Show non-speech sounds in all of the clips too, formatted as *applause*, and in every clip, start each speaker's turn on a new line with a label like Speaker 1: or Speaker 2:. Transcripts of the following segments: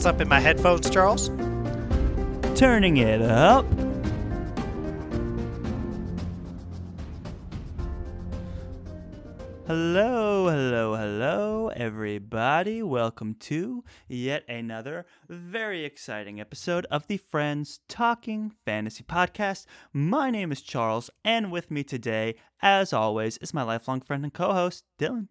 Speaker 1: this up in my headphones, Charles.
Speaker 2: Turning it up. Hello, hello, hello, everybody. Welcome to yet another very exciting episode of the Friends Talking Fantasy Podcast. My name is Charles, and with me today, as always, is my lifelong friend and co host, Dylan.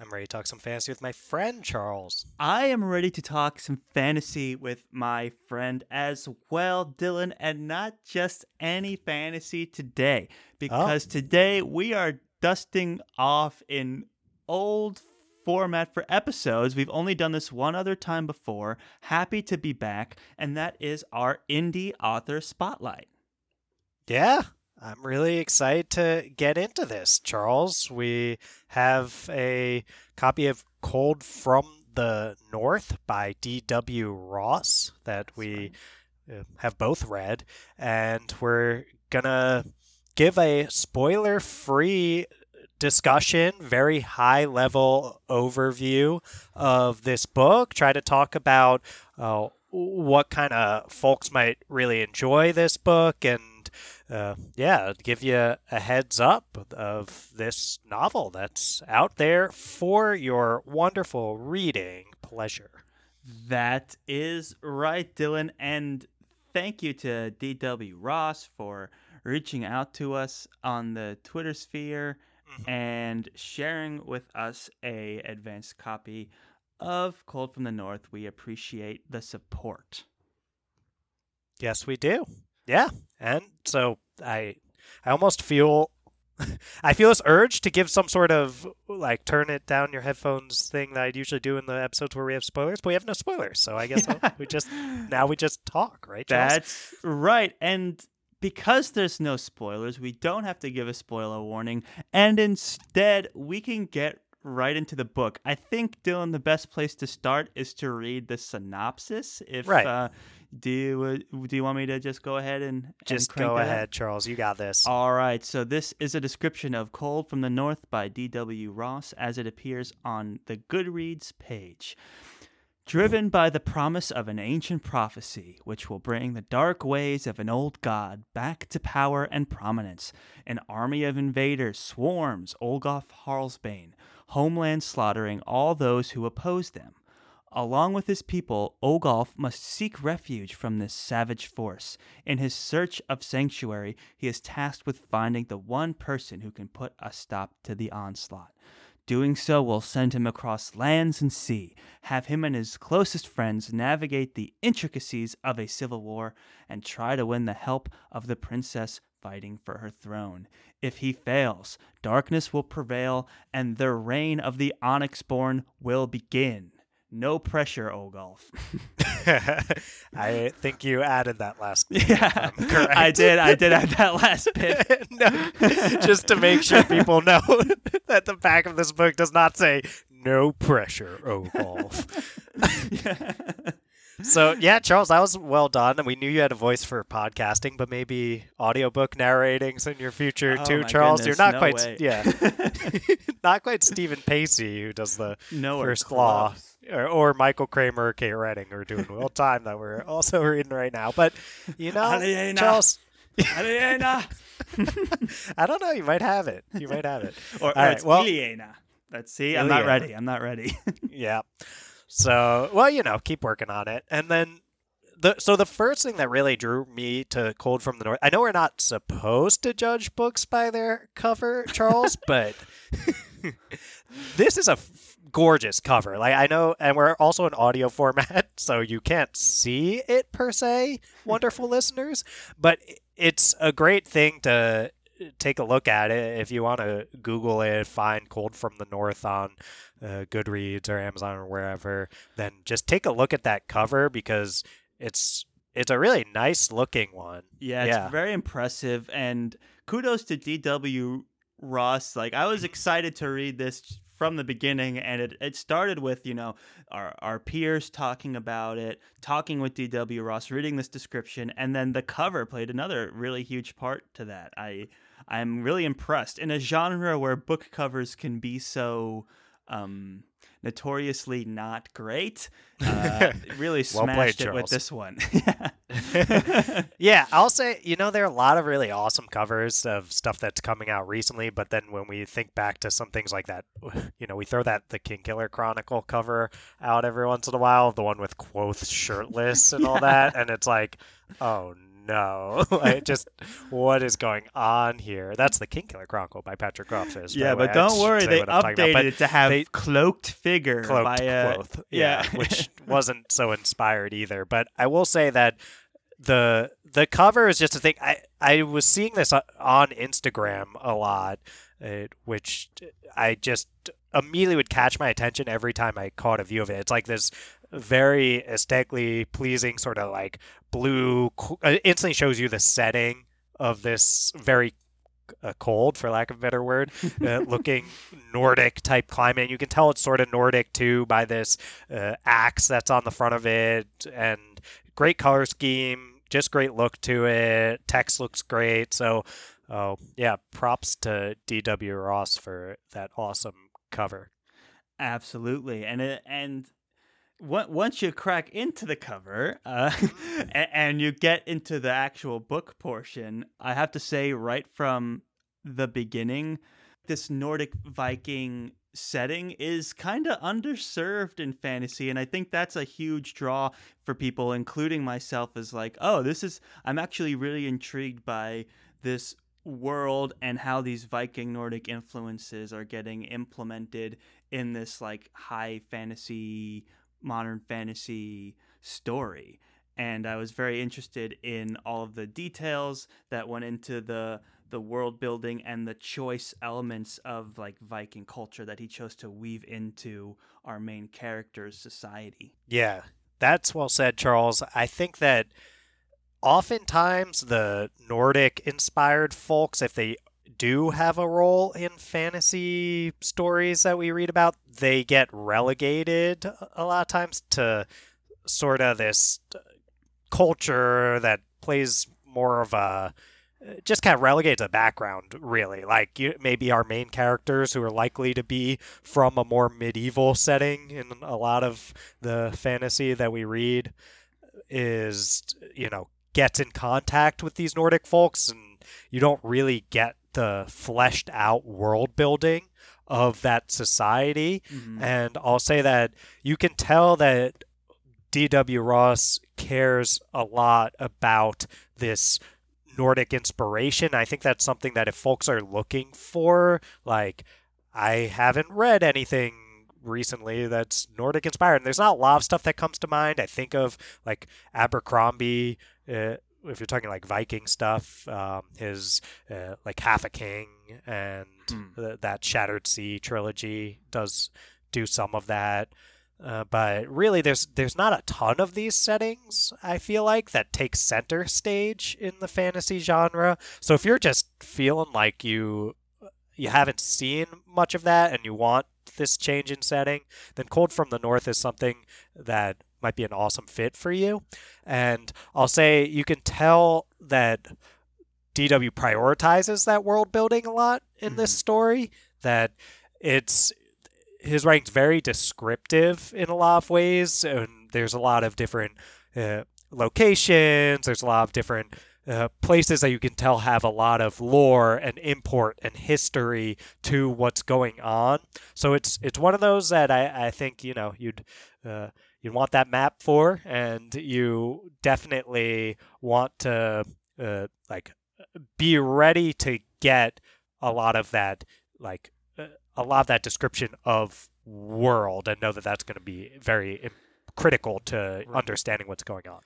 Speaker 1: I'm ready to talk some fantasy with my friend Charles.
Speaker 2: I am ready to talk some fantasy with my friend as well, Dylan, and not just any fantasy today, because oh. today we are dusting off in old format for episodes. We've only done this one other time before. Happy to be back, and that is our indie author spotlight.
Speaker 1: Yeah, I'm really excited to get into this, Charles. We have a copy of Cold from the North by D.W. Ross that we uh, have both read, and we're gonna give a spoiler free discussion, very high level overview of this book. Try to talk about uh, what kind of folks might really enjoy this book and uh, yeah, give you a heads up of this novel that's out there for your wonderful reading pleasure.
Speaker 2: That is right, Dylan. And thank you to DW Ross for reaching out to us on the Twitter sphere and sharing with us a advanced copy of Cold from the North. We appreciate the support.
Speaker 1: Yes, we do. Yeah, and so I, I almost feel, *laughs* I feel this urge to give some sort of like turn it down your headphones thing that I'd usually do in the episodes where we have spoilers, but we have no spoilers. So I guess we just *laughs* now we just talk, right? Charles?
Speaker 2: That's right, and because there's no spoilers, we don't have to give a spoiler warning, and instead we can get right into the book. I think Dylan, the best place to start is to read the synopsis. If
Speaker 1: Right.
Speaker 2: uh, do you uh, do you want me to just go ahead and and
Speaker 1: just
Speaker 2: crank
Speaker 1: go ahead, Charles. You got this.
Speaker 2: All right, so this is a description of Cold from the North by D.W. Ross as it appears on the Goodreads page. Driven by the promise of an ancient prophecy, which will bring the dark ways of an old god back to power and prominence, an army of invaders swarms Olgoth Harlsbane, homeland slaughtering all those who oppose them. Along with his people, Ogolf must seek refuge from this savage force. In his search of sanctuary, he is tasked with finding the one person who can put a stop to the onslaught. Doing so will send him across lands and sea, have him and his closest friends navigate the intricacies of a civil war, and try to win the help of the princess fighting for her throne. If he fails, darkness will prevail, and the reign of the Onyxborn will begin. No pressure, Ogolf. *laughs*
Speaker 1: I think you added that last. *laughs*
Speaker 2: bit.
Speaker 1: yeah, correct.
Speaker 2: I did. I did add that *laughs* last bit.
Speaker 1: no, just to make sure people know that the back of this book does not say "No pressure, oh golf." So yeah, Charles, that was well done, and we knew you had a voice for podcasting, but maybe audiobook narrating's in your future
Speaker 2: Oh,
Speaker 1: too, Charles.
Speaker 2: goodness,
Speaker 1: You're not
Speaker 2: no
Speaker 1: quite,
Speaker 2: way.
Speaker 1: yeah, not quite Steven Pacey who does the
Speaker 2: Nowhere
Speaker 1: first law,
Speaker 2: close.
Speaker 1: Or, or Michael Kramer, or Kate Reading are doing well *laughs* time that we're also *laughs* reading right now. But you know,
Speaker 2: Aliena.
Speaker 1: Charles,
Speaker 2: Aliena. *laughs*
Speaker 1: I don't know. You might have it. You might have it.
Speaker 2: Or, or
Speaker 1: All right,
Speaker 2: it's
Speaker 1: well-
Speaker 2: Iliana. Let's see. I'm not ready. I'm not ready.
Speaker 1: yeah. So, well, you know, keep working on it. And then the so the first thing that really drew me to Cold from the North. I know we're not supposed to judge books by their cover, Charles, but this is a gorgeous cover. Like I know and we're also in audio *laughs* format, so you can't see it per se, wonderful *laughs* listeners, but it's a great thing to take a look at it if you want to google it find cold from the north on uh, goodreads or amazon or wherever then just take a look at that cover because it's it's a really nice looking one
Speaker 2: Yeah, it's
Speaker 1: Yeah.
Speaker 2: very impressive and kudos to DW Ross. Like I was *clears throat* excited to read this from the beginning, and it, it started with you know our our peers talking about it, talking with D.W. Ross, reading this description, and then the cover played another really huge part to that. I I'm really impressed in a genre where book covers can be so um, notoriously not great. Uh, *laughs* really
Speaker 1: well
Speaker 2: smashed
Speaker 1: played,
Speaker 2: it with this one. *laughs* *laughs*
Speaker 1: yeah, I'll say, you know, there are a lot of really awesome covers of stuff that's coming out recently, but then when we think back to some things like that, *sighs* you know, we throw that the Kingkiller Chronicle cover out every once in a while, the one with Kvothe shirtless and all that, *laughs* and it's like, oh no, *laughs* like just what is going on here? That's the Kingkiller Chronicle by Patrick Rothfuss.
Speaker 2: yeah,
Speaker 1: the way.
Speaker 2: but don't worry, they
Speaker 1: what I'm talking about,
Speaker 2: updated it to have
Speaker 1: they-
Speaker 2: cloaked figure
Speaker 1: cloaked
Speaker 2: by a
Speaker 1: Kvothe,
Speaker 2: yeah, *laughs*
Speaker 1: which *laughs* wasn't so inspired either. But I will say that the the cover is just a thing. I I was seeing this on Instagram a lot, uh, which I just immediately would catch my attention every time I caught a view of it. It's like this very aesthetically pleasing sort of like blue. uh, instantly shows you the setting of this very uh, cold, for lack of a better word, *laughs* uh, looking Nordic type climate. You can tell it's sort of Nordic too by this uh, axe that's on the front of it, and great color scheme, just great look to it. Text looks great. So, oh yeah, props to D.W. Ross for that awesome cover.
Speaker 2: Absolutely, and it, and once you crack into the cover uh, *laughs* and you get into the actual book portion, I have to say, right from the beginning, this Nordic Viking setting is kind of underserved in fantasy, and I think that's a huge draw for people, including myself. Is like, oh, this is I'm actually really intrigued by this world and how these Viking Nordic influences are getting implemented in this like high fantasy, modern fantasy story. And I was very interested in all of the details that went into the the world building and the choice elements of like Viking culture that he chose to weave into our main character's society.
Speaker 1: Yeah, that's well said, Charles. I think that oftentimes the Nordic inspired folks, if they do have a role in fantasy stories that we read about, they get relegated a lot of times to sort of this uh, culture that plays more of a uh, just kind of relegated to the background, really. Like you, maybe our main characters who are likely to be from a more medieval setting in a lot of the fantasy that we read is, you know, gets in contact with these Nordic folks, and you don't really get the fleshed out world building of that society.
Speaker 2: Mhm.
Speaker 1: And I'll say that you can tell that D.W. Ross cares a lot about this Nordic inspiration. I think that's something that if folks are looking for, like, I haven't read anything recently that's Nordic inspired. And there's not a lot of stuff that comes to mind. I think of like Abercrombie. Uh, if you're talking like Viking stuff, um, his uh, like Half a King and
Speaker 2: Hmm.
Speaker 1: th- that Shattered Sea trilogy does do some of that. Uh, but really, there's there's not a ton of these settings. I feel like that take center stage in the fantasy genre. So if you're just feeling like you you haven't seen much of that and you want this change in setting, then Cold from the North is something that might be an awesome fit for you. And I'll say you can tell that DW prioritizes that world building a lot in this
Speaker 2: Mhm.
Speaker 1: story. That it's his writing's very descriptive in a lot of ways, and there's a lot of different uh, locations. There's a lot of different uh, places that you can tell have a lot of lore and import and history to what's going on. So it's it's one of those that I, I think you know you'd uh, you'd want that map for, and you definitely want to uh, like be ready to get a lot of that like uh, a lot of that description of world and know that that's going to be very im- critical to
Speaker 2: Right.
Speaker 1: understanding what's going on.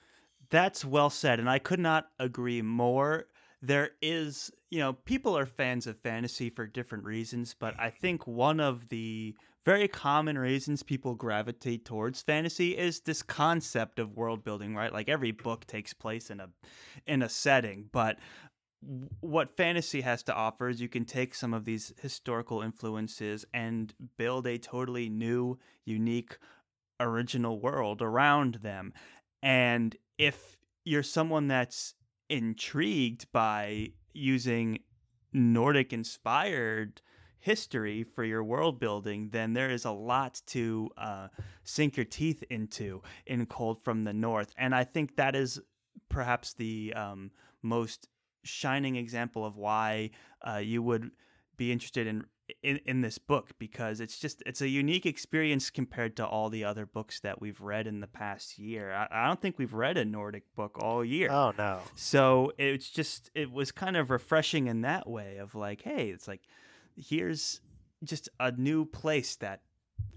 Speaker 2: That's well said, and I could not agree more. There is, you know, people are fans of fantasy for different reasons, but I think one of the very common reasons people gravitate towards fantasy is this concept of world building, right? Like every book takes place in a in a setting, but what fantasy has to offer is you can take some of these historical influences and build a totally new, unique, original world around them. And if you're someone that's intrigued by using Nordic inspired history for your world building, then there is a lot to uh, sink your teeth into in Cold from the North. And I think that is perhaps the um, most shining example of why uh, you would be interested in, in in this book because it's just it's a unique experience compared to all the other books that we've read in the past year. I, I don't think we've read a Nordic book all year.
Speaker 1: Oh no!
Speaker 2: So it's just it was kind of refreshing in that way of like, hey, it's like here's just a new place that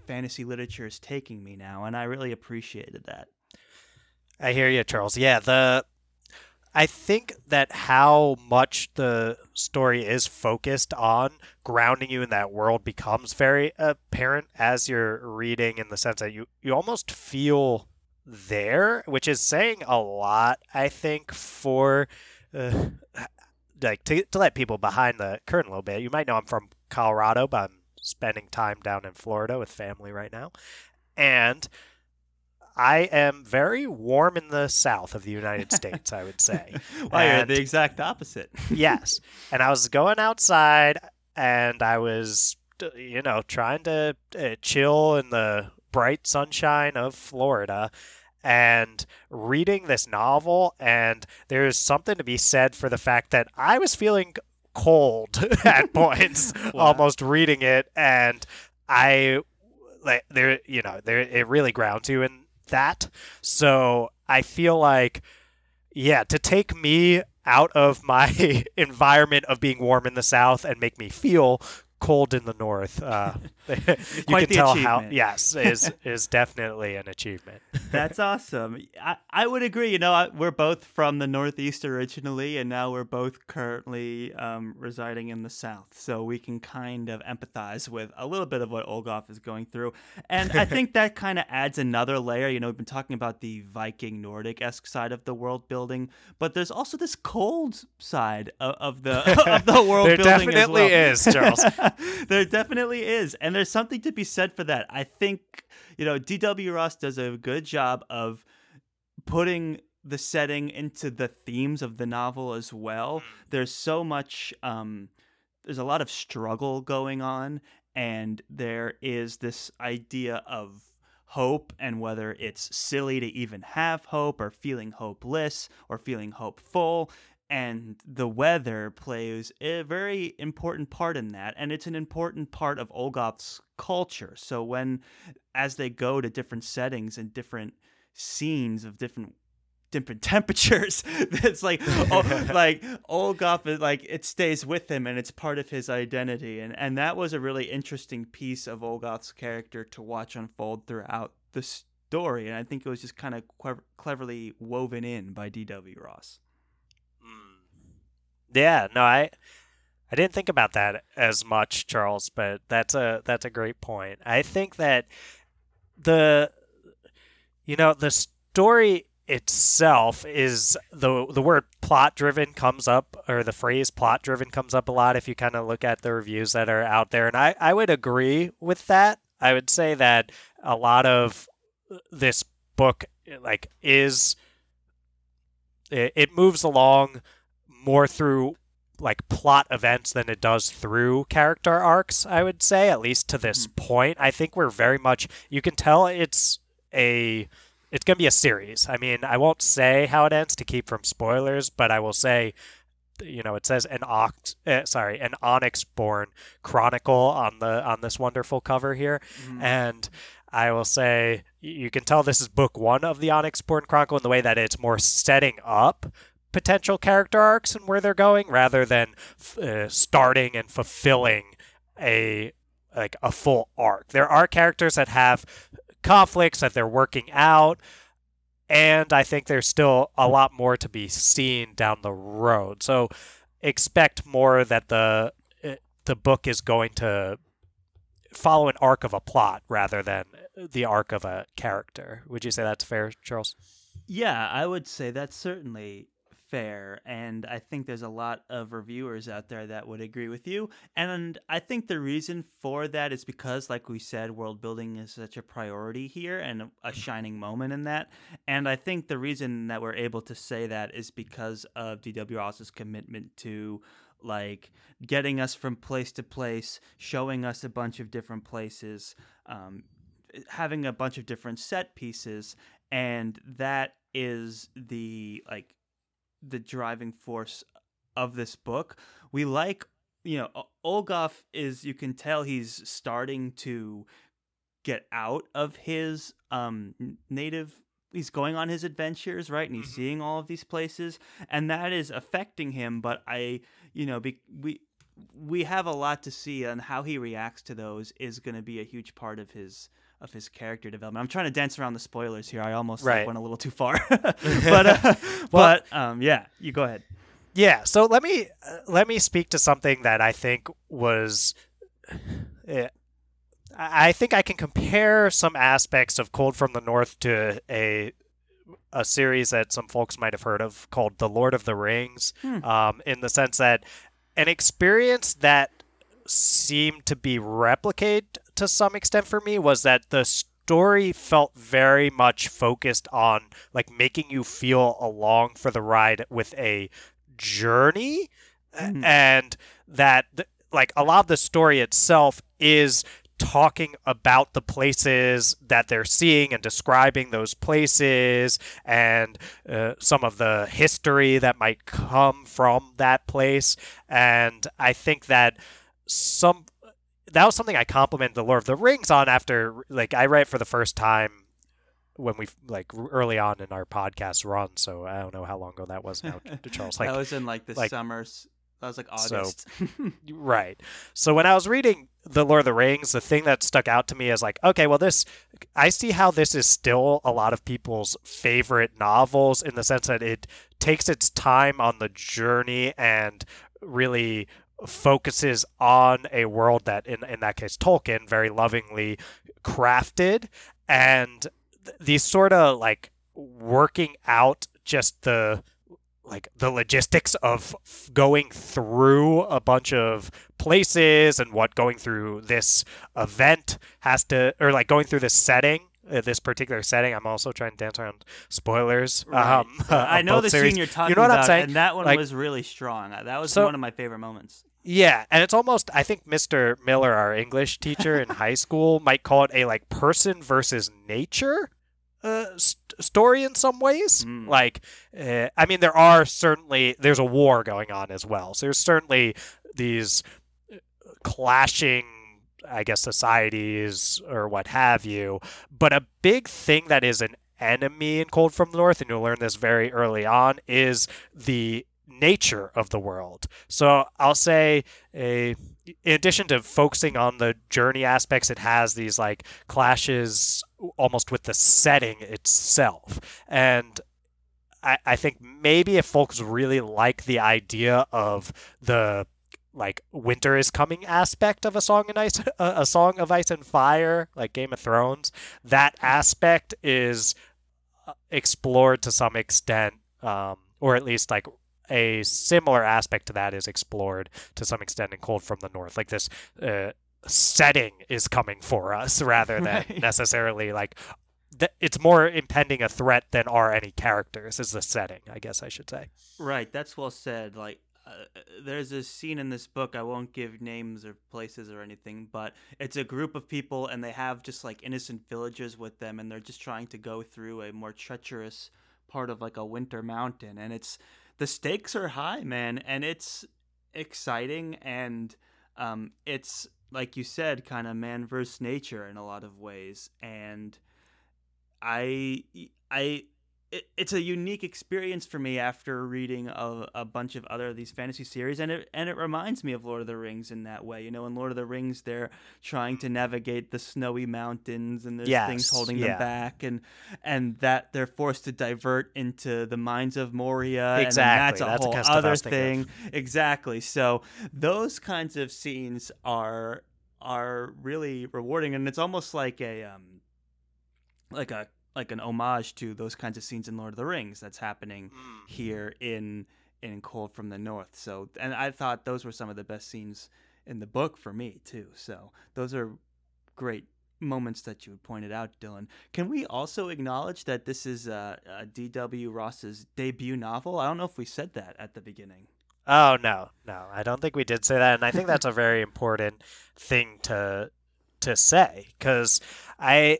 Speaker 2: fantasy literature is taking me now, and I really appreciated that.
Speaker 1: I hear you, Charles. Yeah, the I think that how much the story is focused on grounding you in that world becomes very apparent as you're reading in the sense that you, you almost feel there, which is saying a lot, I think, for uh, like to, to let people behind the curtain a little bit. You might know I'm from Colorado, but I'm spending time down in Florida with family right now. And I am very warm in the south of the United *laughs* States, I would say. *laughs*
Speaker 2: well, and, you're the exact opposite. *laughs*
Speaker 1: yes. And I was going outside and I was, you know, trying to uh, chill in the bright sunshine of Florida and reading this novel. And there's something to be said for the fact that I was feeling cold *laughs* at *laughs* points, wow. almost reading it. And I, like, there, you know, there, it really grounds you. in that. So I feel like, yeah, to take me out of my *laughs* environment of being warm in the South and make me feel cold in the north. Uh, *laughs* you can tell achievement. how yes is *laughs* is definitely an achievement.
Speaker 2: That's awesome. I, I would agree. You know, I, we're both from the Northeast originally, and now we're both currently um, residing in the South, so we can kind of empathize with a little bit of what Olgoth is going through. And I think that *laughs* kind of adds another layer. You know, we've been talking about the Viking Nordic esque side of the world building, but there's also this cold side of, of the of the world
Speaker 1: there
Speaker 2: building.
Speaker 1: There definitely
Speaker 2: well.
Speaker 1: is, Charles.
Speaker 2: there definitely is. And there's something to be said for that. I think, you know, D.W. Ross does a good job of putting the setting into the themes of the novel as well. Mm. There's so much, um, there's a lot of struggle going on, and there is this idea of hope and whether it's silly to even have hope or feeling hopeless or feeling hopeful and the weather plays a very important part in that and it's an important part of olgoth's culture. So when as they go to different settings and different scenes of different different *laughs* temperatures it's like oh, *laughs* like olgoth is like it stays with him and it's part of his identity. And and that was a really interesting piece of olgoth's character to watch unfold throughout the story. And i think it was just kind of cleverly woven in by dw ross
Speaker 1: yeah, no, I I didn't think about that as much, Charles, but that's a that's a great point. I think that the you know, the story itself is the the word plot driven comes up or the phrase plot driven comes up a lot if you kind of look at the reviews that are out there and I, I would agree with that. I would say that a lot of uh, this book like is it, it moves along more through like plot events than it does through character arcs, I would say, at least to this mm-hmm. point. I think we're very much you can tell it's a it's going to be a series. I mean, I won't say how it ends to keep from spoilers, but I will say you know, it says an oct uh, sorry, an onyx born chronicle on the on this wonderful cover here. Mm-hmm. And I will say you can tell this is book 1 of the Onyxborn Chronicle in the way that it's more setting up potential character arcs and where they're going rather than uh, starting and fulfilling a like a full arc. There are characters that have conflicts that they're working out and I think there's still a lot more to be seen down the road. So expect more that the uh, the book is going to follow an arc of a plot rather than the arc of a character. Would you say that's fair, Charles?
Speaker 2: Yeah, I would say that's certainly fair, and I think there's a lot of reviewers out there that would agree with you. And I think the reason for that is because, like we said, world building is such a priority here and a shining moment in that. And I think the reason that we're able to say that is because of D.W. Commitment to like getting us from place to place, showing us a bunch of different places, um, having a bunch of different set pieces, and that is the like the driving force of this book. We like, you know, Olgoth is you can tell he's starting to get out of his um native he's going on his adventures right and he's mm-hmm. seeing all of these places and that is affecting him but i you know be, we we have a lot to see and how he reacts to those is going to be a huge part of his of his character development. I'm trying to dance around the spoilers here. I almost right. like, went a little too far, *laughs* *laughs* but uh, *laughs* well, but um, yeah, you go ahead.
Speaker 1: Yeah, so let me uh, let me speak to something that I think was. Uh, I think I can compare some aspects of Cold from the North to a a series that some folks might have heard of called The Lord of the Rings, hmm. um, in the sense that an experience that seemed to be replicated to some extent for me was that the story felt very much focused on like making you feel along for the ride with a journey mm. and that like a lot of the story itself is talking about the places that they're seeing and describing those places and uh, some of the history that might come from that place and i think that some that was something I complimented the Lord of the Rings on after like I read it for the first time when we like early on in our podcast run. So I don't know how long ago that was now, to *laughs* Charles.
Speaker 2: Like that was in like the like, summers. That was like August.
Speaker 1: So, right. So when I was reading The Lord of the Rings, the thing that stuck out to me is like, okay, well, this, I see how this is still a lot of people's favorite novels in the sense that it takes its time on the journey and really focuses on a world that in in that case Tolkien very lovingly crafted and th- these sort of like working out just the like the logistics of going through a bunch of places and what going through this event has to or like going through this setting uh, this particular setting. I'm also trying to dance around spoilers. Right. Um, *laughs*
Speaker 2: I know the series. scene you're talking you know what about, I'm saying? and that one like, was really strong. That was so, one of my favorite moments.
Speaker 1: Yeah, and it's almost I think Mr. Miller, our English teacher in *laughs* high school, might call it a like person versus nature uh, st- story in some ways. Mm. Like, uh, I mean, there are certainly there's a war going on as well. So there's certainly these uh, clashing I guess societies or what have you. But a big thing that is an enemy in Cold from the North, and you'll learn this very early on, is the nature of the world. So I'll say a in addition to focusing on the journey aspects, it has these like clashes almost with the setting itself. And I, I think maybe if folks really like the idea of the like winter is coming aspect of a song and ice *laughs* a song of ice and fire like game of thrones that aspect is uh, explored to some extent um, or at least like a similar aspect to that is explored to some extent in Cold from the North. Like this uh, setting is coming for us *laughs* rather than right. necessarily like th- it's more impending a threat than are any characters is the setting i guess i should say
Speaker 2: right that's well said like uh, there's a scene in this book i won't give names or places or anything but it's a group of people and they have just like innocent villagers with them and they're just trying to go through a more treacherous part of like a winter mountain and it's the stakes are high, man, and it's exciting and um, it's like you said, kind of man versus nature in a lot of ways, and I I it, it's a unique experience for me after reading a, a bunch of other of these fantasy series and it and it reminds me of Lord of the Rings in that way. You know, in Lord of the Rings they're trying to navigate the snowy mountains and there's yes, things holding yeah. them back and and that they're forced to divert into the mines of Moria
Speaker 1: exactly.
Speaker 2: and that's a that's whole other thing. Exactly. So those kinds of scenes are are really rewarding and it's almost like a um like a like an homage to those kinds of scenes in Lord of the Rings that's happening
Speaker 1: Mm.
Speaker 2: here in in Cold from the North. So, and I thought those were some of the best scenes in the book for me too. So, those are great moments that you pointed out, Dylan. Can we also acknowledge that this is uh, uh, D.W. Ross's debut novel? I don't know if we said that at the beginning.
Speaker 1: Oh no, no, I don't think we did say that, and I think that's a *laughs* very important thing to to say because I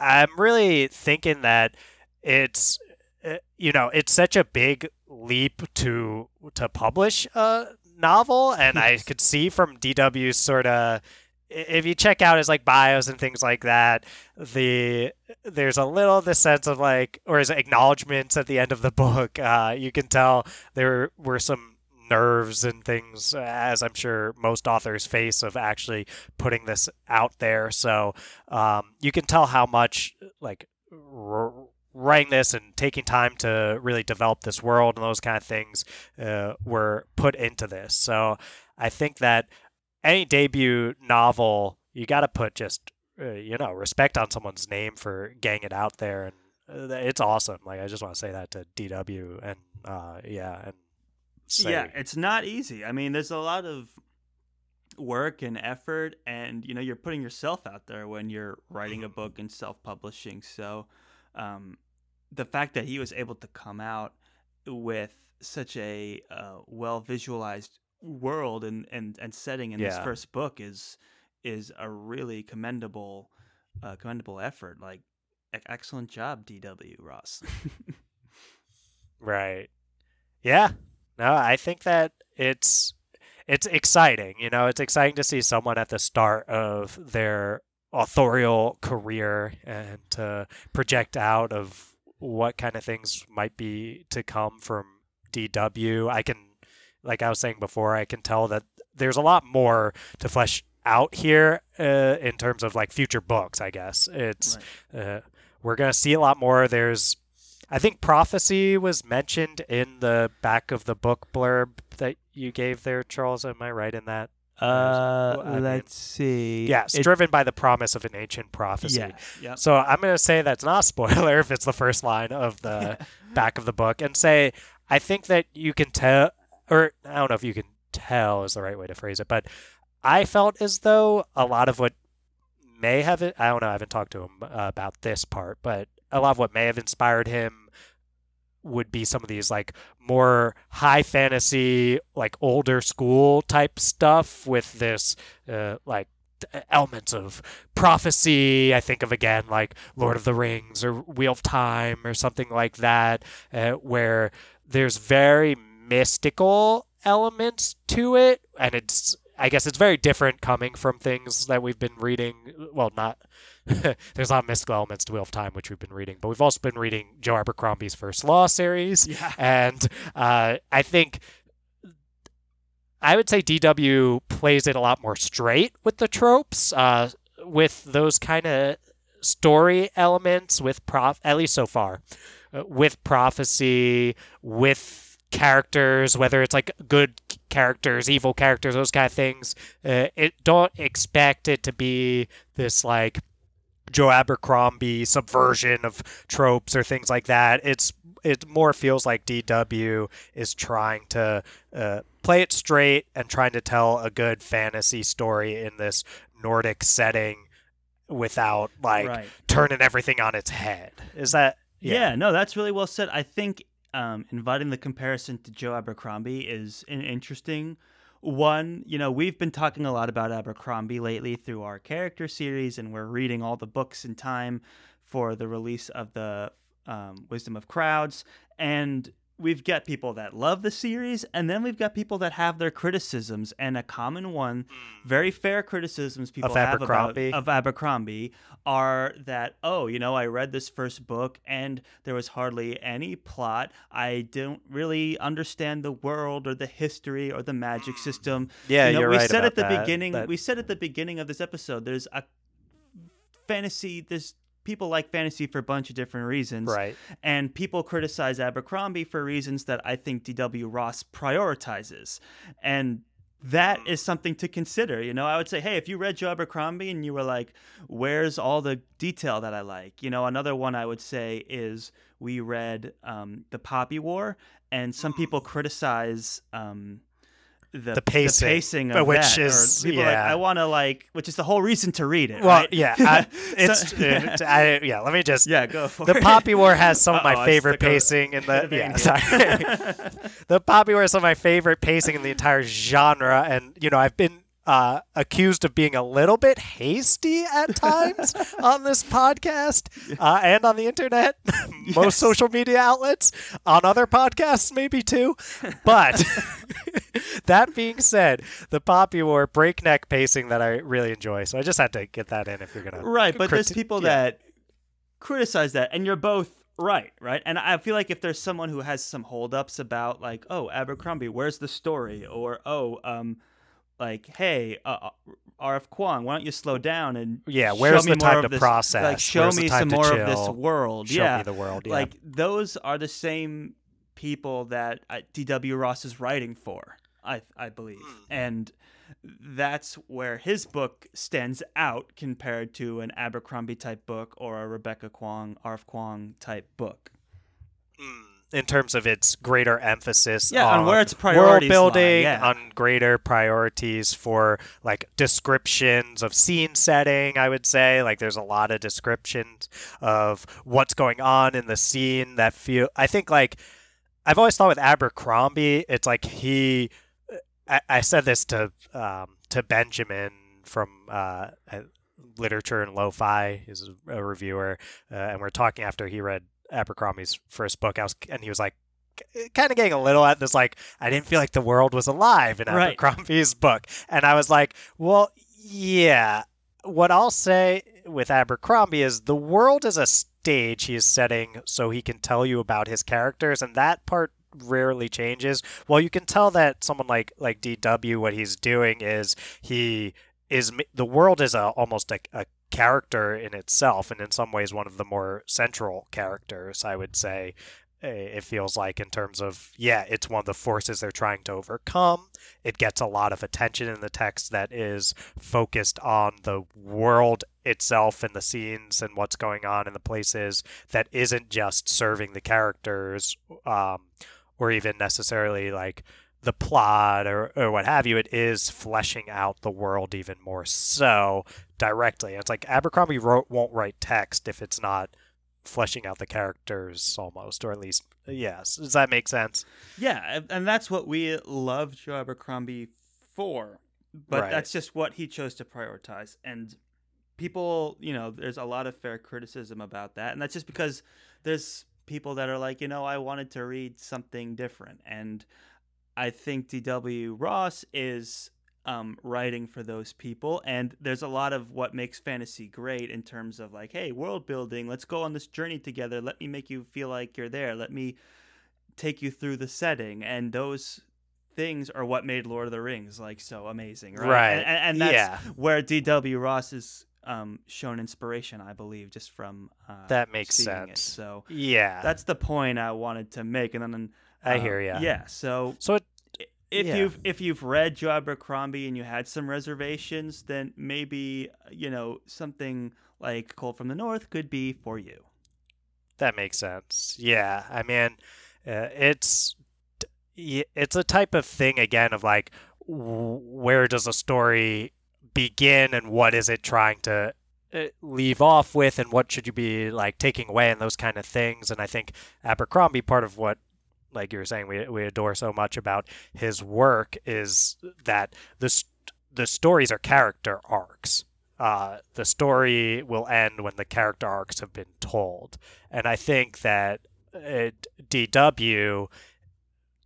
Speaker 1: I'm really thinking that it's uh, you know it's such a big leap to to publish a novel, and I *laughs* could see from DW's sort of if you check out his like bios and things like that, the there's a little of the sense of like or his acknowledgments at the end of the *laughs* book. Uh, you can tell there were some nerves and things, as I'm sure most authors face of actually putting this out there. So um, you can tell how much like r- writing this and taking time to really develop this world and those kind of things uh, were put into this. So I think that any debut novel, you got to put just uh, you know respect on someone's name for getting it out there, and uh, it's awesome. Like I just want to say that to DW and uh, yeah, and say,
Speaker 2: Yeah, it's not easy. I mean, there's a lot of work and effort, and you know, you're putting yourself out there when you're writing a book and self-publishing. So, um, the fact that he was able to come out with such a uh, well visualized world and, and, and setting in this first book is is a really commendable uh, commendable effort. Like, e- excellent job, D.W. Ross. *laughs*
Speaker 1: Right. Yeah. No, I think that it's it's exciting. You know, it's exciting to see someone at the start of their authorial career and to project out of what kind of things might be to come from DW. I can like I was saying before, I can tell that there's a lot more to flesh out here uh, in terms of like future books, I guess. It's
Speaker 2: Right.
Speaker 1: uh, we're gonna see a lot more. There's, I think prophecy was mentioned in the back of the book blurb that you gave there, Charles. Am I right in that?
Speaker 2: Uh,
Speaker 1: Well, I mean-
Speaker 2: let's see.
Speaker 1: Yeah, it's
Speaker 2: It-
Speaker 1: driven by the promise of an ancient prophecy.
Speaker 2: Yeah, yeah.
Speaker 1: So I'm gonna say that's not a spoiler *laughs* if it's the first line of the *laughs* back of the book, and say I think that you can tell, or I don't know if you can tell is the right way to phrase it, but I felt as though a lot of what may have I don't know, I haven't talked to him uh, about this part, but a lot of what may have inspired him would be some of these like more high fantasy, like older school type stuff with this uh, like elements of prophecy. I think of again like Lord of the Rings or Wheel of Time or something like that, uh, where there's very mystical elements to it, and it's I guess it's very different coming from things that we've been reading. Well, not *laughs* there's a lot of mystical elements to Wheel of Time, which we've been reading, but we've also been reading Joe Abercrombie's First Law series,
Speaker 2: Yeah. *laughs*
Speaker 1: and uh, I think I would say DW plays it a lot more straight with the tropes, uh, with those kind of story elements, with prof at least so far, uh, with prophecy, with characters, whether it's like good characters, evil characters, those kind of things. Uh, it don't expect it to be this like Joe Abercrombie subversion of tropes or things like that. It's it more feels like DW is trying to uh, play it straight and trying to tell a good fantasy story in this Nordic setting without like
Speaker 2: right.
Speaker 1: turning everything on its head. Is that
Speaker 2: Yeah. no, that's really well said. I think um, inviting the comparison to Joe Abercrombie is an interesting one. You know, we've been talking a lot about Abercrombie lately through our character series, and we're reading all the books in time for the release of the um, Wisdom of Crowds. And we've got people that love the series, and then we've got people that have their criticisms. And a common one, hmm. very fair criticisms people
Speaker 1: Of
Speaker 2: have about
Speaker 1: Abercrombie?
Speaker 2: of Abercrombie are that oh you know I read this first book and there was hardly any plot I don't really understand the world or the history or the magic hmm. system
Speaker 1: Yeah,
Speaker 2: you know,
Speaker 1: you're
Speaker 2: we
Speaker 1: right
Speaker 2: said
Speaker 1: about
Speaker 2: at the
Speaker 1: that,
Speaker 2: beginning
Speaker 1: that-
Speaker 2: we said at the beginning of this episode there's a fantasy there's people like fantasy for a bunch of different reasons
Speaker 1: right.
Speaker 2: and people criticize Abercrombie for reasons that I think D.W. Ross prioritizes. And that is something to consider. You know, I would say, hey, if you read Joe Abercrombie and you were like, where's all the detail that I like? You know, another one I would say is we read um, The Poppy War, and some people criticize. Um, the,
Speaker 1: The pacing,
Speaker 2: pacing of
Speaker 1: which
Speaker 2: that,
Speaker 1: is-
Speaker 2: people are like
Speaker 1: yeah.
Speaker 2: I want to like, which is the whole reason to read it.
Speaker 1: Well,
Speaker 2: right?
Speaker 1: yeah, *laughs* I, it's
Speaker 2: So- *laughs*
Speaker 1: it- I, yeah. Let me just.
Speaker 2: yeah, go for
Speaker 1: The
Speaker 2: it.
Speaker 1: Poppy War has some of *laughs*
Speaker 2: Uh-oh,
Speaker 1: my favorite pacing in the yeah. Sorry, the Poppy War is some of my favorite pacing in the entire genre, and you know I've been uh, accused of being a little bit hasty at times *laughs* on this podcast uh, and on the internet, *laughs* most
Speaker 2: Yes.
Speaker 1: social media outlets, on other podcasts maybe too. But *laughs* that being said, the Poppy War breakneck pacing that I really enjoy. So I just had to get that in. If you're gonna
Speaker 2: right but there's people
Speaker 1: yeah.
Speaker 2: that criticize that and you're both right right and i feel like if there's someone who has some holdups about like oh abercrombie where's the story or oh um like hey uh, rf kuang why don't you slow down and
Speaker 1: Yeah,
Speaker 2: show
Speaker 1: where's
Speaker 2: me
Speaker 1: the
Speaker 2: more
Speaker 1: time
Speaker 2: of
Speaker 1: to
Speaker 2: this-
Speaker 1: process?
Speaker 2: like show
Speaker 1: Where's
Speaker 2: me some
Speaker 1: to
Speaker 2: more of this
Speaker 1: chill?
Speaker 2: world
Speaker 1: Show
Speaker 2: yeah
Speaker 1: me the world. Yeah.
Speaker 2: like those are the same people that uh, dw ross is writing for i i believe
Speaker 1: Hmm.
Speaker 2: and that's where his book stands out compared to an abercrombie type book or a rebecca kuang rf kuang type book
Speaker 1: Mm, in terms of its greater emphasis
Speaker 2: Yeah,
Speaker 1: on,
Speaker 2: on where its
Speaker 1: world
Speaker 2: priorities lie,
Speaker 1: building,
Speaker 2: yeah.
Speaker 1: on greater priorities for like descriptions of scene setting, I would say. Like there's a lot of descriptions of what's going on in the scene that feel I think like I've always thought with Abercrombie, it's like he I, I said this to um, to Benjamin from uh, Literature and Lo-Fi, he's a reviewer, uh, and we're talking after he read Abercrombie's first book. I was, and he was like, kind of getting a little at this, like, I didn't feel like the world was alive in
Speaker 2: Right.
Speaker 1: Abercrombie's book, and I was like, well, yeah. What I'll say with Abercrombie is the world is a stage he is setting so he can tell you about his characters, and that part rarely changes. Well, you can tell that someone like like DW, what he's doing is he is the world is a almost a, a character in itself, and in some ways one of the more central characters, I would say. eh, It feels like in terms of yeah, it's one of the forces they're trying to overcome. It gets a lot of attention in the text that is focused on the world itself and the scenes and what's going on in the places that isn't just serving the characters um, or even necessarily like the plot or, or what have you. It is fleshing out the world even more so directly. It's like Abercrombie wrote, won't write text if it's not fleshing out the characters almost, or at least, yes. Does that make sense?
Speaker 2: yeah and- and that's what we love joe abercrombie for but
Speaker 1: Right.
Speaker 2: that's just what he chose to prioritize and people you know there's a lot of fair criticism about that and that's just because there's people that are like you know i wanted to read something different and i think dw ross is um, writing for those people and there's a lot of what makes fantasy great in terms of like hey world building let's go on this journey together let me make you feel like you're there let me take you through the setting and those things are what made lord of the rings like so amazing right,
Speaker 1: Right.
Speaker 2: and, and, that's
Speaker 1: Yeah.
Speaker 2: where dw ross is um, shown inspiration i believe just from uh,
Speaker 1: That makes
Speaker 2: seeing it.
Speaker 1: sense.
Speaker 2: so
Speaker 1: Yeah.
Speaker 2: that's the point i wanted to make and then
Speaker 1: I
Speaker 2: uh,
Speaker 1: hear you.
Speaker 2: yeah so
Speaker 1: so it,
Speaker 2: if
Speaker 1: Yeah.
Speaker 2: you've if you've read Joe Abercrombie and you had some reservations, then maybe you know something like Cold from the North could be for you.
Speaker 1: That makes sense. Yeah, I mean, uh, it's it's a type of thing again of like, where does a story begin and what is it trying to uh, leave off with, and what should you be like taking away, and those kind of things. And I think Abercrombie, part of what like you were saying, we we adore so much about his work is that the the stories are character arcs. Uh, the story will end when the character arcs have been told, and I think that it, DW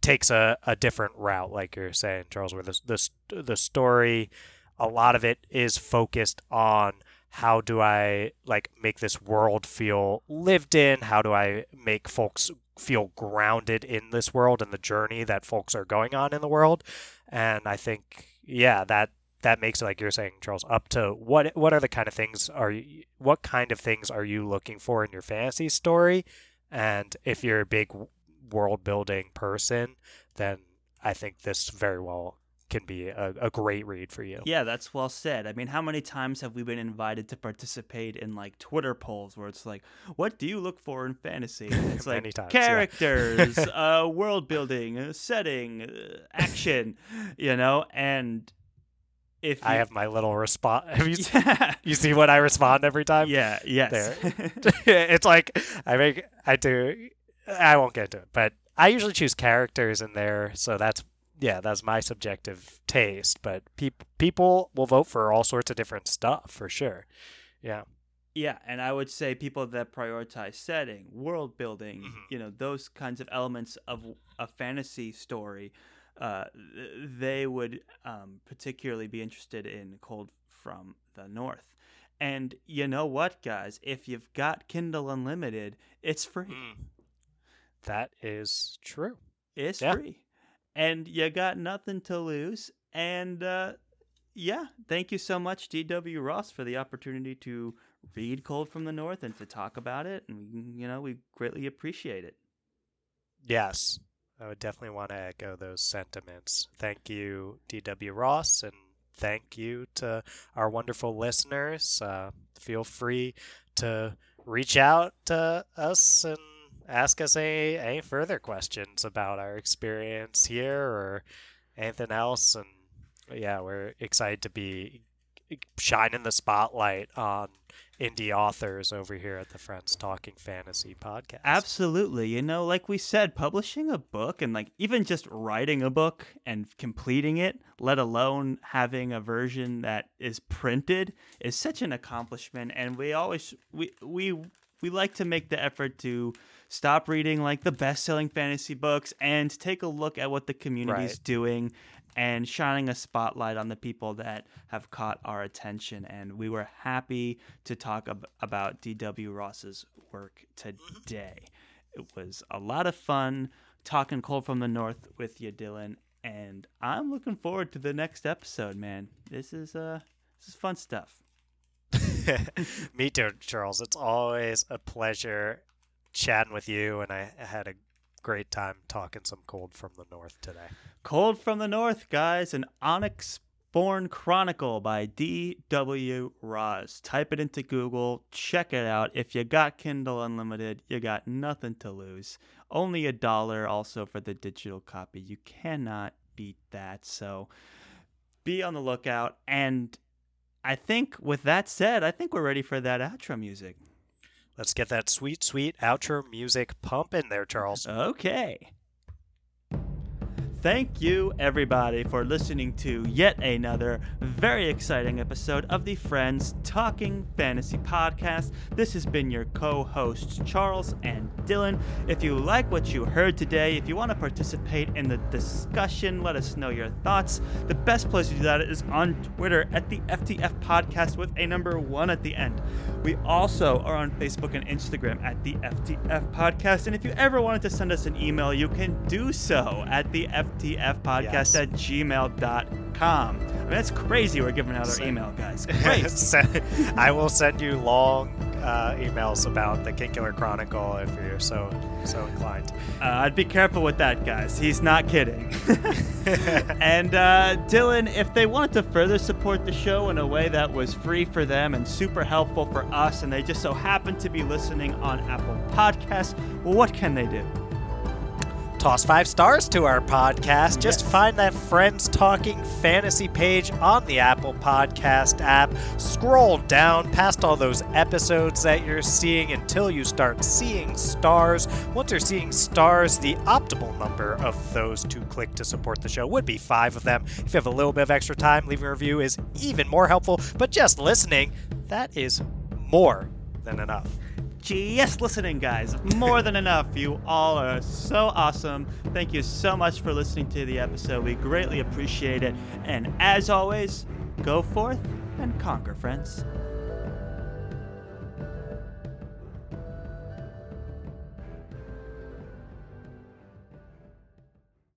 Speaker 1: takes a, a different route, like you're saying, Charles, where the, the the story, a lot of it is focused on how do I like make this world feel lived in? How do I make folks feel grounded in this world and the journey that folks are going on in the world? And I think, yeah, that that makes it like you're saying, Charles, up to what what are the kind of things are you, what kind of things are you looking for in your fantasy story? And if you're a big world building person, then I think this very well can be a, a great read for you.
Speaker 2: Yeah, that's well said. I mean, how many times have we been invited to participate in like Twitter polls where it's like, "What do you look for in fantasy?" And it's *laughs* like
Speaker 1: times, yeah.
Speaker 2: characters, *laughs* uh, world building, uh, setting, uh, action, you know, and if
Speaker 1: I have my little response. *laughs* Have you,
Speaker 2: yeah,
Speaker 1: you see what I respond every time?
Speaker 2: yeah, yes,
Speaker 1: it's like I make I do. I won't get to it, but I usually choose characters in there, so that's yeah, that's my subjective taste. But peop- people will vote for all sorts of different stuff for sure. Yeah,
Speaker 2: Yeah, and I would say people that prioritize setting, world building,
Speaker 1: Mhm.
Speaker 2: you know, those kinds of elements of a fantasy story, uh, they would um, particularly be interested in Cold from the North. And you know what, guys? If you've got Kindle Unlimited, it's free.
Speaker 1: that is true.
Speaker 2: It's
Speaker 1: Yeah.
Speaker 2: free. And you got nothing to lose. And uh, yeah, thank you so much, D.W. Ross, for the opportunity to read Cold from the North and to talk about it. And, you know, we greatly appreciate it.
Speaker 1: Yes, I would definitely want to echo those sentiments. Thank you, D.W. Ross, and thank you to our wonderful listeners. Uh, feel free to reach out to us and ask us any, any further questions about our experience here or anything else. And yeah, we're excited to be shining the spotlight on indie authors over here at the Friends Talking Fantasy podcast.
Speaker 2: Absolutely. You know, like we said, publishing a book and like even just writing a book and completing it, let alone having a version that is printed, is such an accomplishment. And we always we we we like to make the effort to stop reading like the best-selling fantasy books and take a look at what the community's
Speaker 1: Right.
Speaker 2: doing and shining a spotlight on the people that have caught our attention. And we were happy to talk ab- about D.W. Ross's work today. It was a lot of fun talking Cold from the North with you, Dylan. And I'm looking forward to the next episode, man. This is uh this is fun stuff. *laughs*
Speaker 1: Me too, Charles. It's always a pleasure chatting with you, and I had a great time talking some cold from the north today.
Speaker 2: Cold from the North, guys, an Onyx Born Chronicle by D.W. Ross. Type it into Google, check it out. If you got Kindle Unlimited, you got nothing to lose. Only a dollar also for the digital copy. You cannot beat that. So be on the lookout. And I think with that said, I think we're ready for that outro music.
Speaker 1: Let's get that sweet, sweet outro music pumping there, Charles.
Speaker 2: Okay. Thank you, everybody, for listening to yet another very exciting episode of the Friends Talking Fantasy Podcast. This has been your co hosts, Charles and Dylan. If you like what you heard today, if you want to participate in the discussion, let us know your thoughts. The best place to do that is on Twitter at the FTF Podcast with a number one at the end. We also are on Facebook and Instagram at the FTF Podcast. And if you ever wanted to send us an email, you can do so at the FTF Podcast
Speaker 1: Yes.
Speaker 2: at gmail.com. I mean, that's crazy we're giving out our
Speaker 1: So-
Speaker 2: email, guys. *laughs*
Speaker 1: I will send you long uh, emails about the Kingkiller Chronicle if you're so so inclined.
Speaker 2: Uh, I'd be careful with that, guys. He's not kidding. *laughs* and uh, Dylan, if they wanted to further support the show in a way that was free for them and super helpful for us, and they just so happen to be listening on Apple Podcasts, well, what can they do?
Speaker 1: Toss five stars to our podcast. Just
Speaker 2: Yes.
Speaker 1: find that Friends Talking Fantasy page on the Apple Podcast app. Scroll down past all those episodes that you're seeing until you start seeing stars. Once you're seeing stars, the optimal number of those to click to support the show would be five of them. If you have a little bit of extra time, leaving a review is even more helpful. But just listening, that is more than enough.
Speaker 2: Just listening, guys. More than enough. You all are so awesome. Thank you so much for listening to the episode. We greatly appreciate it. And as always, go forth and conquer, friends.